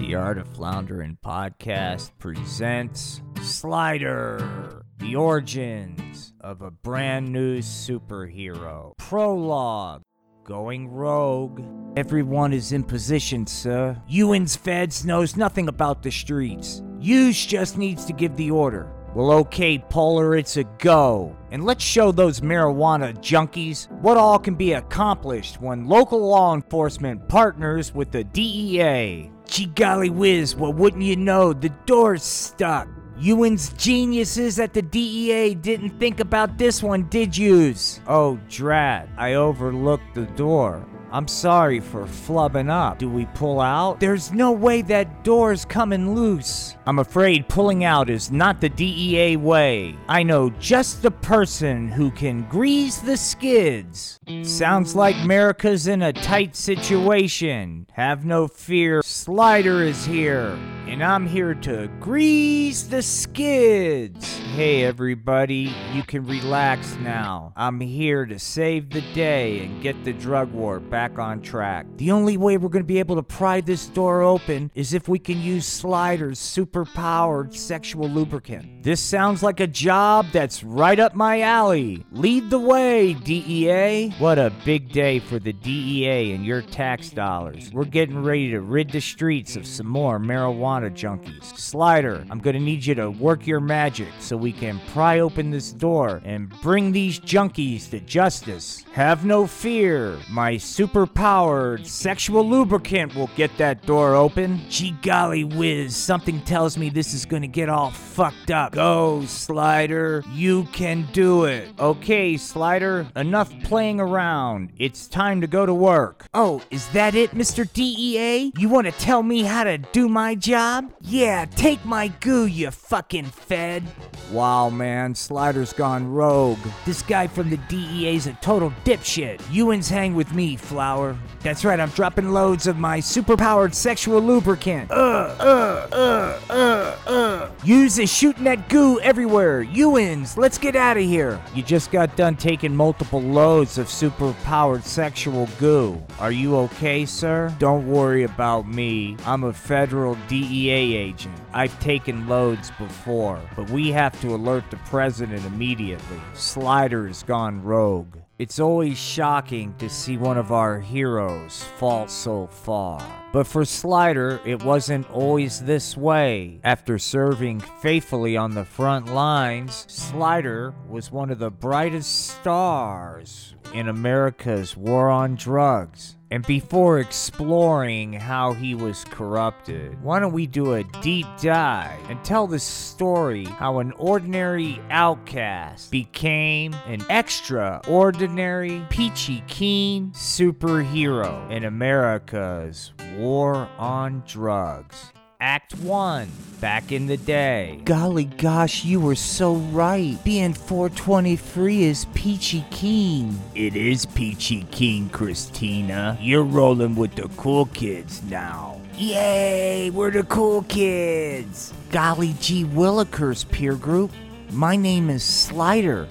The Art of Floundering podcast presents Slider, the origins of a brand new superhero. Prologue. Going rogue. Everyone is in position, sir. Ewan's feds knows nothing about the streets. Hughes just needs to give the order. Well, okay, Polar, it's a go. And let's show those marijuana junkies what all can be accomplished when local law enforcement partners with the DEA. Gee golly whiz, well, wouldn't you know, the door's stuck. Ewan's geniuses at the DEA didn't think about this one, did yous? Oh, drat, I overlooked the door. I'm sorry for flubbing up. Do we pull out? There's no way that door's coming loose. I'm afraid pulling out is not the DEA way. I know just the person who can grease the skids. Sounds like America's in a tight situation. Have no fear, Slider is here, and I'm here to grease the skids. Hey, everybody, you can relax now. I'm here to save the day and get the drug war back on track. The only way we're going to be able to pry this door open is if we can use Slider's super powered sexual lubricant. This sounds like a job that's right up my alley. Lead the way, DEA. What a big day for the DEA and your tax dollars. We're getting ready to rid the streets of some more marijuana junkies. Slider, I'm to need you to work your magic so we can pry open this door and bring these junkies to justice. Have no fear, my super powered sexual lubricant will get that door open. Gee golly whiz, something tells me this is gonna get all fucked up. Go, Slider, you can do it. Okay, Slider, enough playing around. It's time to go to work. Oh, is that it, Mr. DEA? You wanna tell me how to do my job? Yeah, take my goo, you fucking fed. Wow, man, Slider's gone rogue. This guy from the DEA's a total dipshit. Ewan's hang with me, Flower. That's right, I'm dropping loads of my superpowered sexual lubricant. Uh, uh, uh, uh, uh. Use is shooting that goo everywhere. You wins. let's get out of here. You just got done taking multiple loads of superpowered sexual goo. Are you okay, sir? Don't worry about me. I'm a federal DEA agent. I've taken loads before, but we have to alert the president immediately. Slider's gone rogue. It's always shocking to see one of our heroes fall so far. But for Slider, it wasn't always this way. After serving faithfully on the front lines, Slider was one of the brightest stars in America's war on drugs. And before exploring how he was corrupted, why don't we do a deep dive and tell the story how an ordinary outcast became an extraordinary, peachy keen superhero in America's war on drugs. Act 1. Back in the day. Golly gosh, you were so right. Being 423 is peachy keen. It is peachy keen, Christina. You're rolling with the cool kids now. Yay, we're the cool kids. Golly gee willikers, peer group. My name is Slider.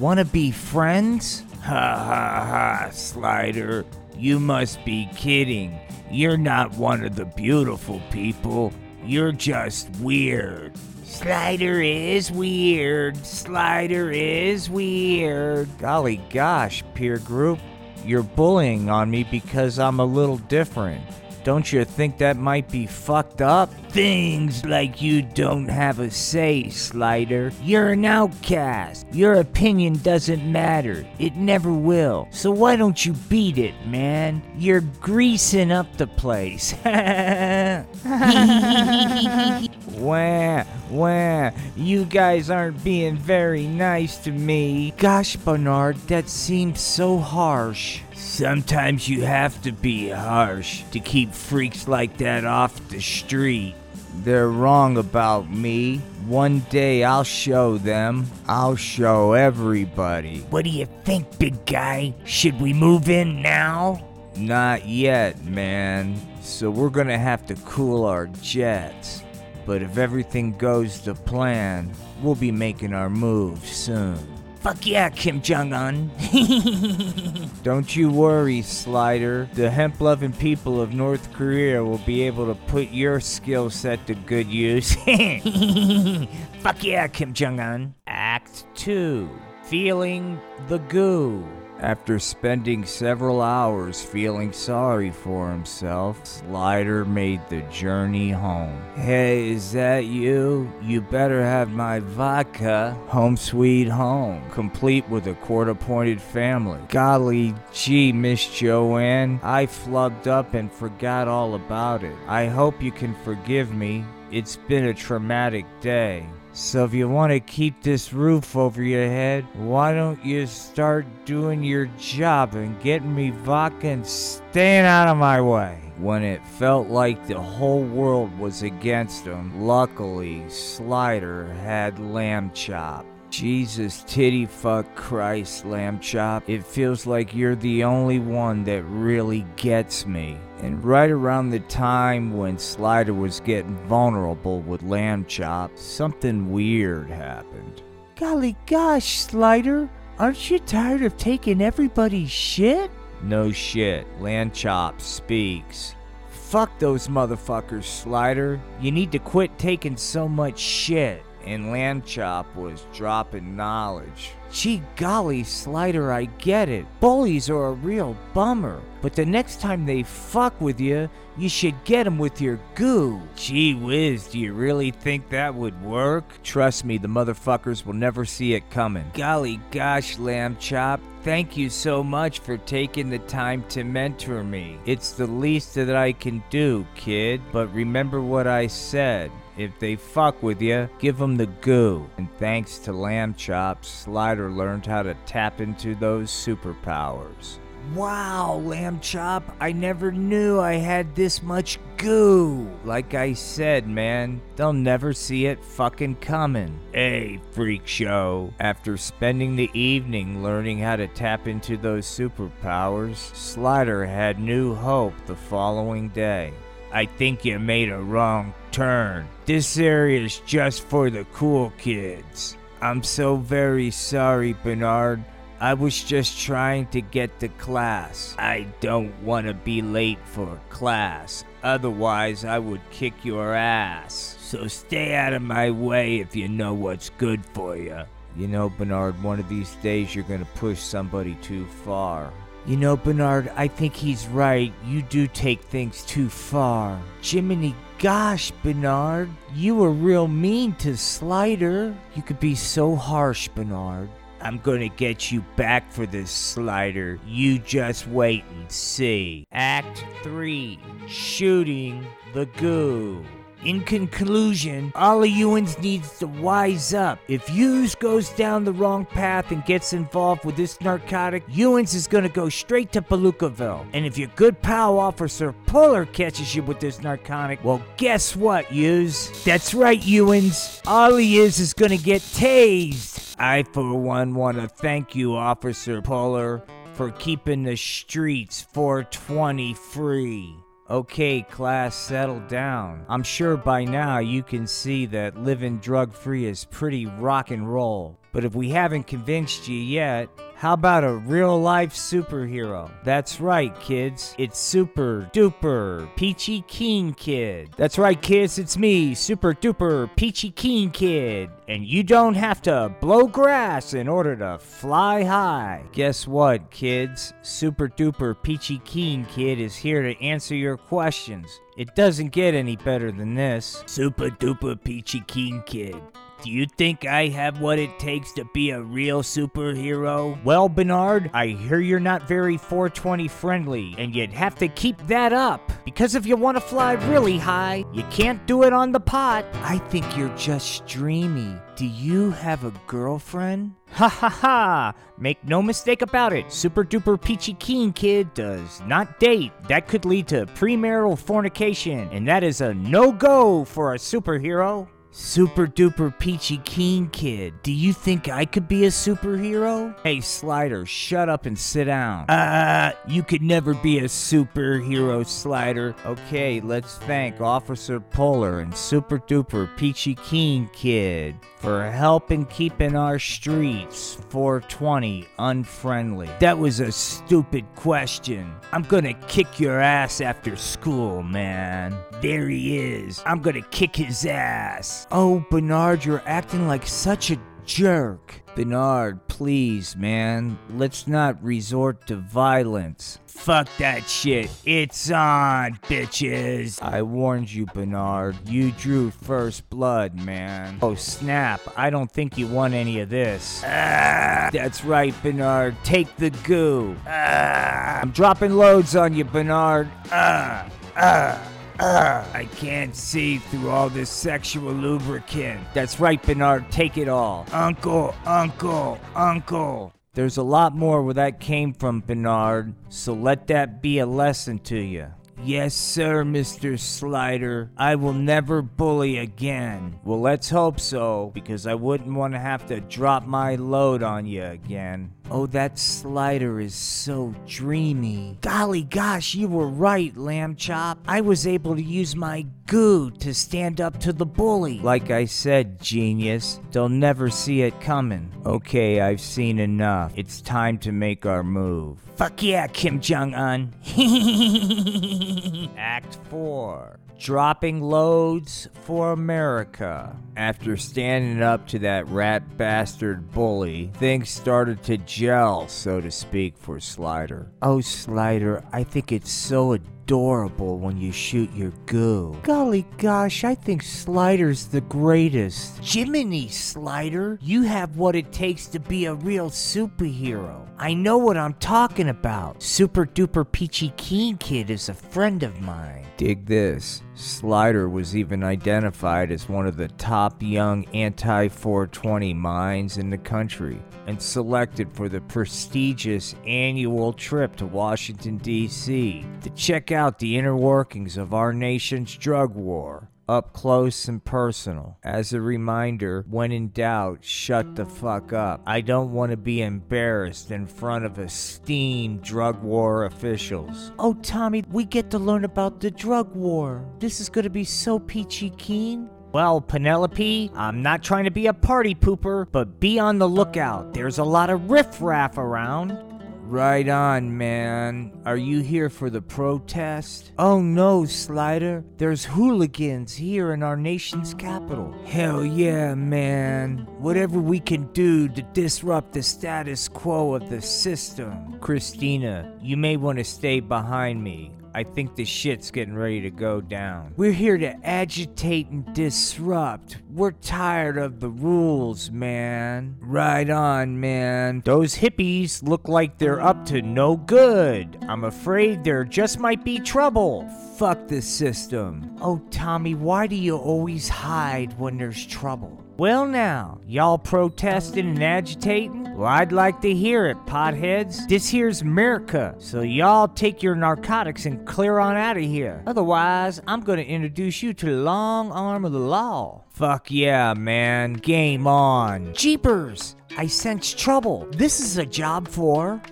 Wanna be friends? Ha ha ha, Slider. You must be kidding. You're not one of the beautiful people. You're just weird. Slider is weird. Slider is weird. Golly gosh, peer group. You're bullying on me because I'm a little different. Don't you think that might be fucked up? Things like you don't have a say, Slider. You're an outcast. Your opinion doesn't matter. It never will. So why don't you beat it, man? You're greasing up the place. Wah, wah. You guys aren't being very nice to me. Gosh, Bernard, that seems so harsh. Sometimes you have to be harsh to keep freaks like that off the street. They're wrong about me. One day I'll show them. I'll show everybody. What do you think, big guy? Should we move in now? Not yet, man. So we're gonna have to cool our jets. But if everything goes to plan, we'll be making our move soon. Fuck yeah, Kim Jong Un. Don't you worry, Slider. The hemp loving people of North Korea will be able to put your skill set to good use. Fuck yeah, Kim Jong Un. Act 2 Feeling the Goo. After spending several hours feeling sorry for himself, Slider made the journey home. Hey, is that you? You better have my vodka. Home sweet home, complete with a court appointed family. Golly gee, Miss Joanne, I flubbed up and forgot all about it. I hope you can forgive me. It's been a traumatic day. So if you want to keep this roof over your head, why don't you start doing your job and getting me vodka and staying out of my way? When it felt like the whole world was against him, luckily Slider had lamb chop. Jesus titty fuck Christ, lamb chop. It feels like you're the only one that really gets me. And right around the time when Slider was getting vulnerable with Lamb Chop, something weird happened. Golly gosh, Slider, aren't you tired of taking everybody's shit? No shit, Lamb Chop speaks. Fuck those motherfuckers, Slider. You need to quit taking so much shit. And Lamb Chop was dropping knowledge. Gee golly, Slider, I get it. Bullies are a real bummer. But the next time they fuck with you, you should get 'em with your goo. Gee whiz, do you really think that would work? Trust me, the motherfuckers will never see it coming. Golly gosh, Lamb Chop, thank you so much for taking the time to mentor me. It's the least that I can do, kid. But remember what I said. If they fuck with you, give them the goo. And thanks to Lamb Chop, Slider learned how to tap into those superpowers. Wow, Lamb Chop, I never knew I had this much goo. Like I said, man, they'll never see it fucking coming. Hey, freak show. After spending the evening learning how to tap into those superpowers, Slider had new hope the following day. I think you made a wrong turn. This area is just for the cool kids. I'm so very sorry, Bernard. I was just trying to get to class. I don't want to be late for class. Otherwise, I would kick your ass. So stay out of my way if you know what's good for you. You know, Bernard, one of these days you're going to push somebody too far. You know, Bernard, I think he's right. You do take things too far. Jiminy gosh, Bernard, you were real mean to Slider. You could be so harsh, Bernard. I'm gonna get you back for this slider. You just wait and see. Act 3 Shooting the Goo. In conclusion, Ewans needs to wise up. If Hughes goes down the wrong path and gets involved with this narcotic, Ewans is gonna go straight to Palookaville. And if your good pal Officer Puller catches you with this narcotic, well, guess what, Hughes? That's right, Ewans. All he is is gonna get tased. I, for one, want to thank you, Officer Puller, for keeping the streets 420 free. Okay, class, settle down. I'm sure by now you can see that living drug free is pretty rock and roll. But if we haven't convinced you yet, how about a real life superhero? That's right, kids. It's Super Duper Peachy Keen Kid. That's right, kids. It's me, Super Duper Peachy Keen Kid. And you don't have to blow grass in order to fly high. Guess what, kids? Super Duper Peachy Keen Kid is here to answer your questions. It doesn't get any better than this. Super Duper Peachy Keen Kid. Do you think I have what it takes to be a real superhero? Well, Bernard, I hear you're not very 420 friendly, and you'd have to keep that up. Because if you want to fly really high, you can't do it on the pot. I think you're just dreamy. Do you have a girlfriend? Ha ha ha! Make no mistake about it, Super Duper Peachy Keen Kid does not date. That could lead to premarital fornication, and that is a no go for a superhero. Super duper peachy keen kid, do you think I could be a superhero? Hey, Slider, shut up and sit down. Uh, you could never be a superhero, Slider. Okay, let's thank Officer Polar and Super duper peachy keen kid for helping keeping our streets 420 unfriendly. That was a stupid question. I'm gonna kick your ass after school, man. There he is. I'm gonna kick his ass. Oh, Bernard, you're acting like such a jerk. Bernard, please, man. Let's not resort to violence. Fuck that shit. It's on, bitches. I warned you, Bernard. You drew first blood, man. Oh, snap. I don't think you want any of this. Ah, that's right, Bernard. Take the goo. Ah, I'm dropping loads on you, Bernard. Ah, ah. Ah, I can't see through all this sexual lubricant. That's right, Bernard. Take it all. Uncle, uncle, uncle. There's a lot more where that came from, Bernard, so let that be a lesson to you. Yes, sir, Mr. Slider. I will never bully again. Well, let's hope so, because I wouldn't want to have to drop my load on you again. Oh, that slider is so dreamy. Golly gosh, you were right, Lamb Chop. I was able to use my goo to stand up to the bully. Like I said, genius, they'll never see it coming. Okay, I've seen enough. It's time to make our move. Fuck yeah, Kim Jong un. Act 4 dropping loads for America. After standing up to that rat bastard bully, things started to gel, so to speak, for Slider. Oh, Slider, I think it's so adorable when you shoot your goo. Golly gosh, I think Slider's the greatest. Jiminy Slider, you have what it takes to be a real superhero. I know what I'm talking about. Super duper peachy keen kid is a friend of mine. Dig this. Slider was even identified as one of the top young anti 420 minds in the country and selected for the prestigious annual trip to Washington, D.C. to check out the inner workings of our nation's drug war up close and personal. As a reminder, when in doubt, shut the fuck up. I don't want to be embarrassed in front of esteemed drug war officials. Oh, Tommy, we get to learn about the drug war. This is going to be so peachy keen. Well, Penelope, I'm not trying to be a party pooper, but be on the lookout. There's a lot of riffraff around. Right on, man. Are you here for the protest? Oh no, Slider. There's hooligans here in our nation's capital. Hell yeah, man. Whatever we can do to disrupt the status quo of the system. Christina, you may want to stay behind me. I think the shit's getting ready to go down. We're here to agitate and disrupt. We're tired of the rules, man. Right on, man. Those hippies look like they're up to no good. I'm afraid there just might be trouble. Fuck the system. Oh, Tommy, why do you always hide when there's trouble? Well, now, y'all protesting and agitating? Well, I'd like to hear it, potheads. This here's America, so y'all take your narcotics and clear on out of here. Otherwise, I'm gonna introduce you to the long arm of the law. Fuck yeah, man. Game on. Jeepers! I sense trouble. This is a job for.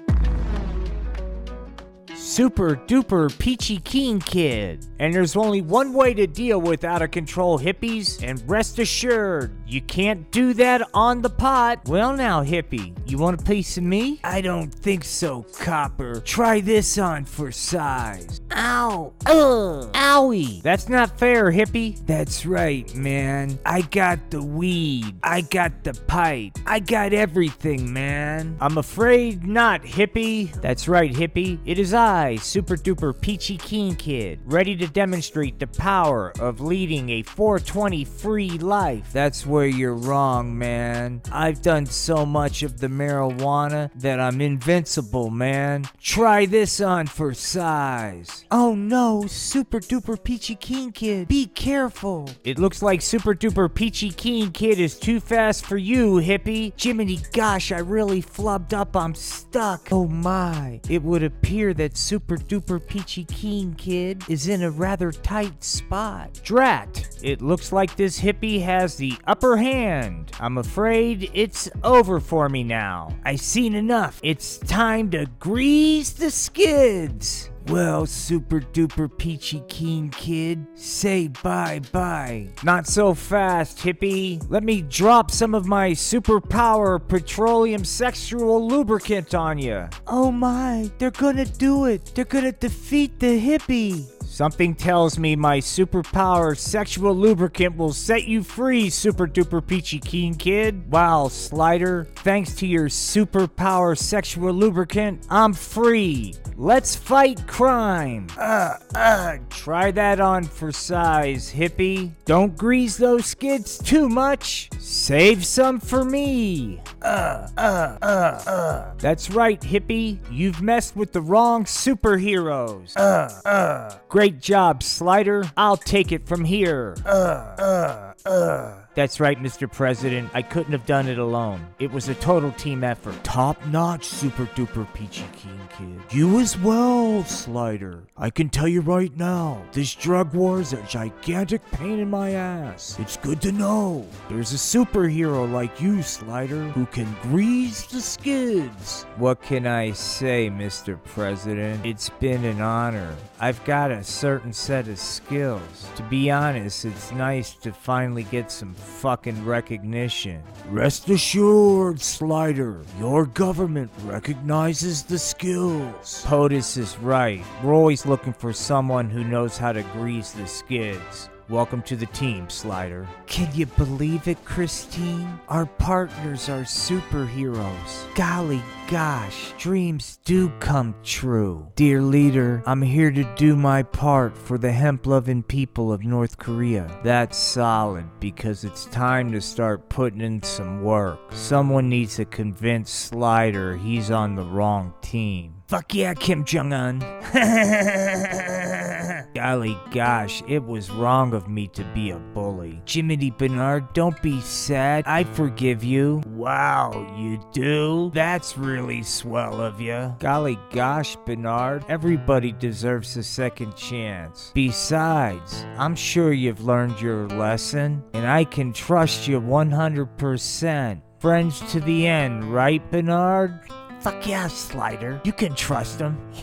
Super duper peachy keen kid. And there's only one way to deal with out of control hippies, and rest assured, you can't do that on the pot. Well, now, hippie, you want a piece of me? I don't think so, copper. Try this on for size. Ow! Ugh! Owie! That's not fair, hippie. That's right, man. I got the weed. I got the pipe. I got everything, man. I'm afraid not, hippie. That's right, hippie. It is I, Super Duper Peachy Keen Kid, ready to demonstrate the power of leading a 420 free life. That's where you're wrong, man. I've done so much of the marijuana that I'm invincible, man. Try this on for size. Oh no, Super Duper Peachy Keen Kid, be careful. It looks like Super Duper Peachy Keen Kid is too fast for you, hippie. Jiminy gosh, I really flubbed up, I'm stuck. Oh my, it would appear that Super Duper Peachy Keen Kid is in a rather tight spot. Drat! It looks like this hippie has the upper hand. I'm afraid it's over for me now. I've seen enough. It's time to grease the skids. Well, super duper peachy keen kid, say bye bye. Not so fast, hippie. Let me drop some of my superpower petroleum sexual lubricant on you. Oh my, they're gonna do it. They're gonna defeat the hippie. Something tells me my superpower sexual lubricant will set you free, super duper peachy keen kid. Wow, Slider, thanks to your superpower sexual lubricant, I'm free. Let's fight crime. Uh, uh, try that on for size, hippie. Don't grease those skids too much. Save some for me. Uh, uh, uh, uh. That's right, hippie. You've messed with the wrong superheroes. Uh, uh. Great job, Slider. I'll take it from here. Uh, uh, uh. That's right, Mr. President. I couldn't have done it alone. It was a total team effort. Top notch, super duper peachy keen kid. You as well, Slider. I can tell you right now, this drug war is a gigantic pain in my ass. It's good to know there's a superhero like you, Slider, who can grease the skids. What can I say, Mr. President? It's been an honor. I've got a certain set of skills. To be honest, it's nice to finally get some fucking recognition. Rest assured, Slider, your government recognizes the skills. POTUS is right. We're always looking for someone who knows how to grease the skids. Welcome to the team, Slider. Can you believe it, Christine? Our partners are superheroes. Golly gosh, dreams do come true. Dear leader, I'm here to do my part for the hemp loving people of North Korea. That's solid because it's time to start putting in some work. Someone needs to convince Slider he's on the wrong team. Fuck yeah, Kim Jong un. Golly gosh, it was wrong of me to be a bully. Jiminy Bernard, don't be sad. I forgive you. Wow, you do? That's really swell of you. Golly gosh, Bernard, everybody deserves a second chance. Besides, I'm sure you've learned your lesson, and I can trust you 100%. Friends to the end, right, Bernard? Fuck yeah, Slider. You can trust him.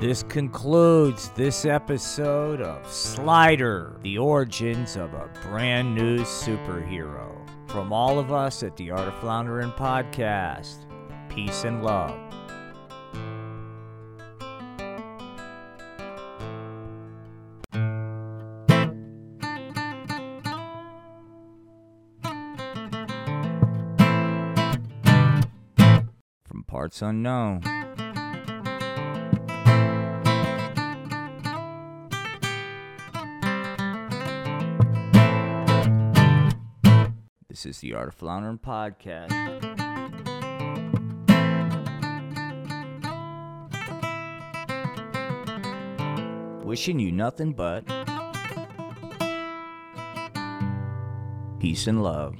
this concludes this episode of Slider, the origins of a brand new superhero. From all of us at the Art of Floundering podcast, peace and love. Parts unknown. This is the Art of Floundering podcast. Wishing you nothing but peace and love.